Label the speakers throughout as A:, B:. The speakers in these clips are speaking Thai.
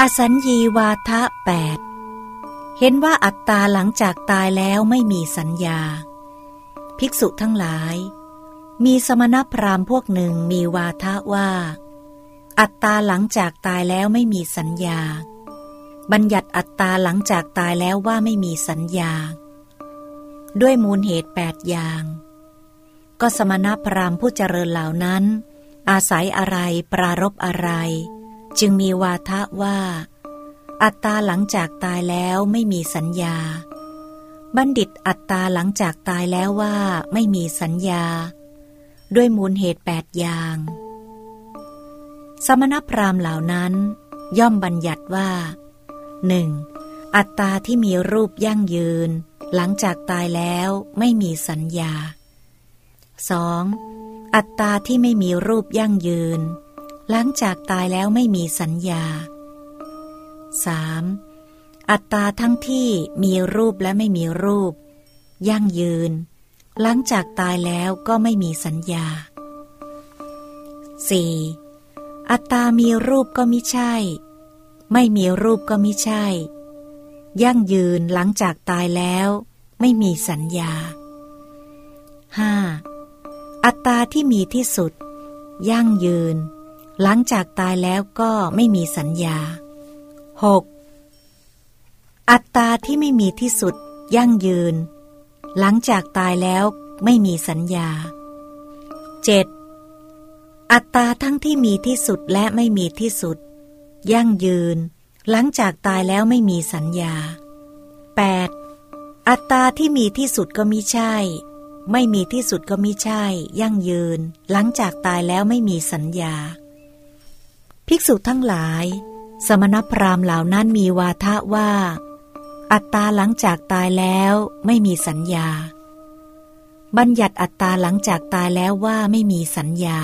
A: อสัญญีวาทะแปดเห็นว่าอัตตาหลังจากตายแล้วไม่มีสัญญา ภิกษุทั้งหลาย มีสมณพราหมณ์พวกหนึ่งมีวาทะว่า อัตตาหลังจากตายแล้วไม่มีสัญญา บัญญัติอัตตาหลังจากตายแล้วว่าไม่มีสัญญา ด้วยมูลเหตุแปดอย่าง ก็สมณพราหมณ์ผู้เจริญเหล่านั้น อาศัยอะไรปรารบอะไร จึงมีวาทะว่า อัตตาหลังจากตายแล้วไม่มีสัญญา บัณฑิตอัตตาหลังจากตายแล้วว่าไม่มีสัญญา ด้วยมูลเหตุแปดอย่าง สมณพราหมณ์เหล่านั้น ย่อมบัญญัติว่าหนึ่งอัตตาที่มีรูปยั่งยืน หลังจากตายแล้วไม่มีสัญญา 2. อัตตาที่ไม่มีรูปยั่งยืน หลังจากตายแล้วไม่มีสัญญา 3. อัตตาทั้งที่มีรูปและไม่มีรูป ยั่งยืน หลังจากตายแล้วก็ไม่มีสัญญา 4. อัตตามีรูปก็มิใช่ ไม่มีรูปก็มิใช่ ยั่งยืนหลังจากตายแล้ว ไม่มีสัญญา 5. อัตตาที่มีที่สุด ยั่งยืน หลังจากตายแล้วก็ไม่มีสัญญา 6. อัตตาที่ไม่มีที่สุดยั่งยืน หลังจากตายแล้วไม่มีสัญญา 7. อัตตาทั้งที่มีที่สุดและไม่มีที่สุด ยั่งยืน หลังจากตายแล้วไม่มีสัญญา 8. อัตตาที่มีที่สุดก็มิใช่ ไม่มีที่สุดก็มิใช่ ยั่งยืน หลังจากตายแล้วไม่มีสัญญา ภิกษุทั้งหลาย สมณพราหมณ์เหล่านั้นมีวาทะว่า อัตตาหลังจากตายแล้วไม่มีสัญญา บัญญัติอัตตาหลังจากตายแล้วว่าไม่มีสัญญา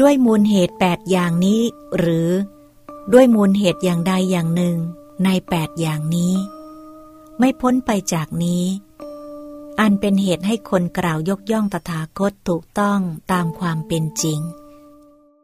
A: ด้วยมูลเหตุแปดอย่างนี้ หรือ ด้วยมูลเหตุอย่างใดอย่างหนึ่ง ในแปดอย่างนี้ ไม่พ้นไปจากนี้ อันเป็นเหตุให้คนกล่าวยกย่องตถาคตถูกต้องตามความเป็นจริง